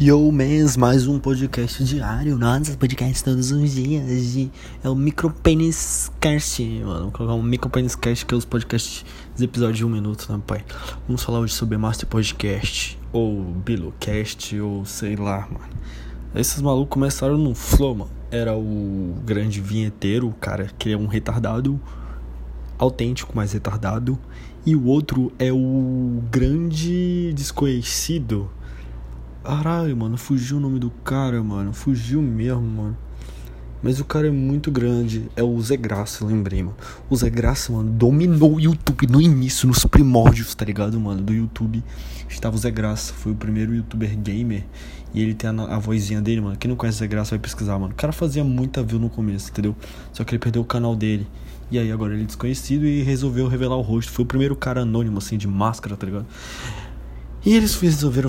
Yo, mans, mais um podcast diário. Nossa, podcast todos os dias. De, é o Micropenis Cast, mano. Vou colocar um Micropenis Cast que é os podcasts, os episódios de um minuto, né, pai? Vamos falar hoje sobre Master Podcast, ou Bilocast, ou sei lá, mano. Esses malucos começaram no Flow, mano. Era o grande vinheteiro, o cara que é um retardado autêntico, mas retardado. E o outro é o grande desconhecido Caralho, mano, fugiu o nome do cara, mano. Fugiu mesmo, mano. Mas o cara é muito grande. É o Zé Graça, lembrei, mano. O Zé Graça, mano, dominou o YouTube no início, nos primórdios, tá ligado, mano? Do YouTube. Estava o Zé Graça, foi o primeiro youtuber gamer. E ele tem a, a vozinha dele, mano. Quem não conhece o Zé Graça vai pesquisar, mano. O cara fazia muita view no começo, entendeu? Só que ele perdeu o canal dele. E aí agora ele é desconhecido e resolveu revelar o rosto. Foi o primeiro cara anônimo, assim, de máscara, tá ligado? E eles resolveram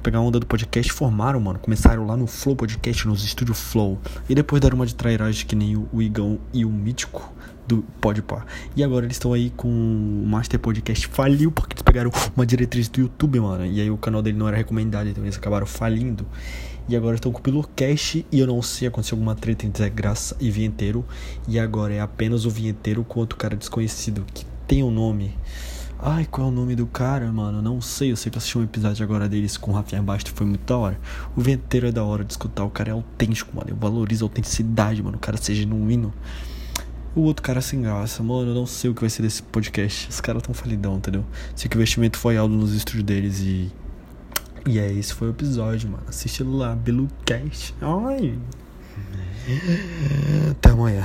pegar a onda do podcast formaram, mano. Começaram lá no Flow Podcast, nos estúdios Flow. E depois deram uma de trairagem que nem o, Igão e o Mítico do Podpah. E agora eles estão aí com o Master Podcast faliu porque eles pegaram uma diretriz do YouTube, mano. E aí o canal dele não era recomendado, então eles acabaram falindo. E agora estão com o Pilocast e eu não sei, aconteceu alguma treta entre Graça e Vinheteiro. E agora é apenas o Vinheteiro com outro cara desconhecido que tem o um nome. Ai, qual é o nome do cara, mano? Não sei, eu sei que assisti um episódio agora deles com o Rafinha Bastos, foi muito da hora. O venteiro é da hora de escutar, o cara é autêntico, mano. Eu valorizo a autenticidade, mano. O cara seja genuíno. O outro cara sem graça, mano, eu não sei o que vai ser desse podcast. Os caras tão falidão, entendeu? Sei que o investimento foi alto nos estúdios deles e. E é, esse foi o episódio, mano. Assiste lá, Belucast. Ai. Até amanhã.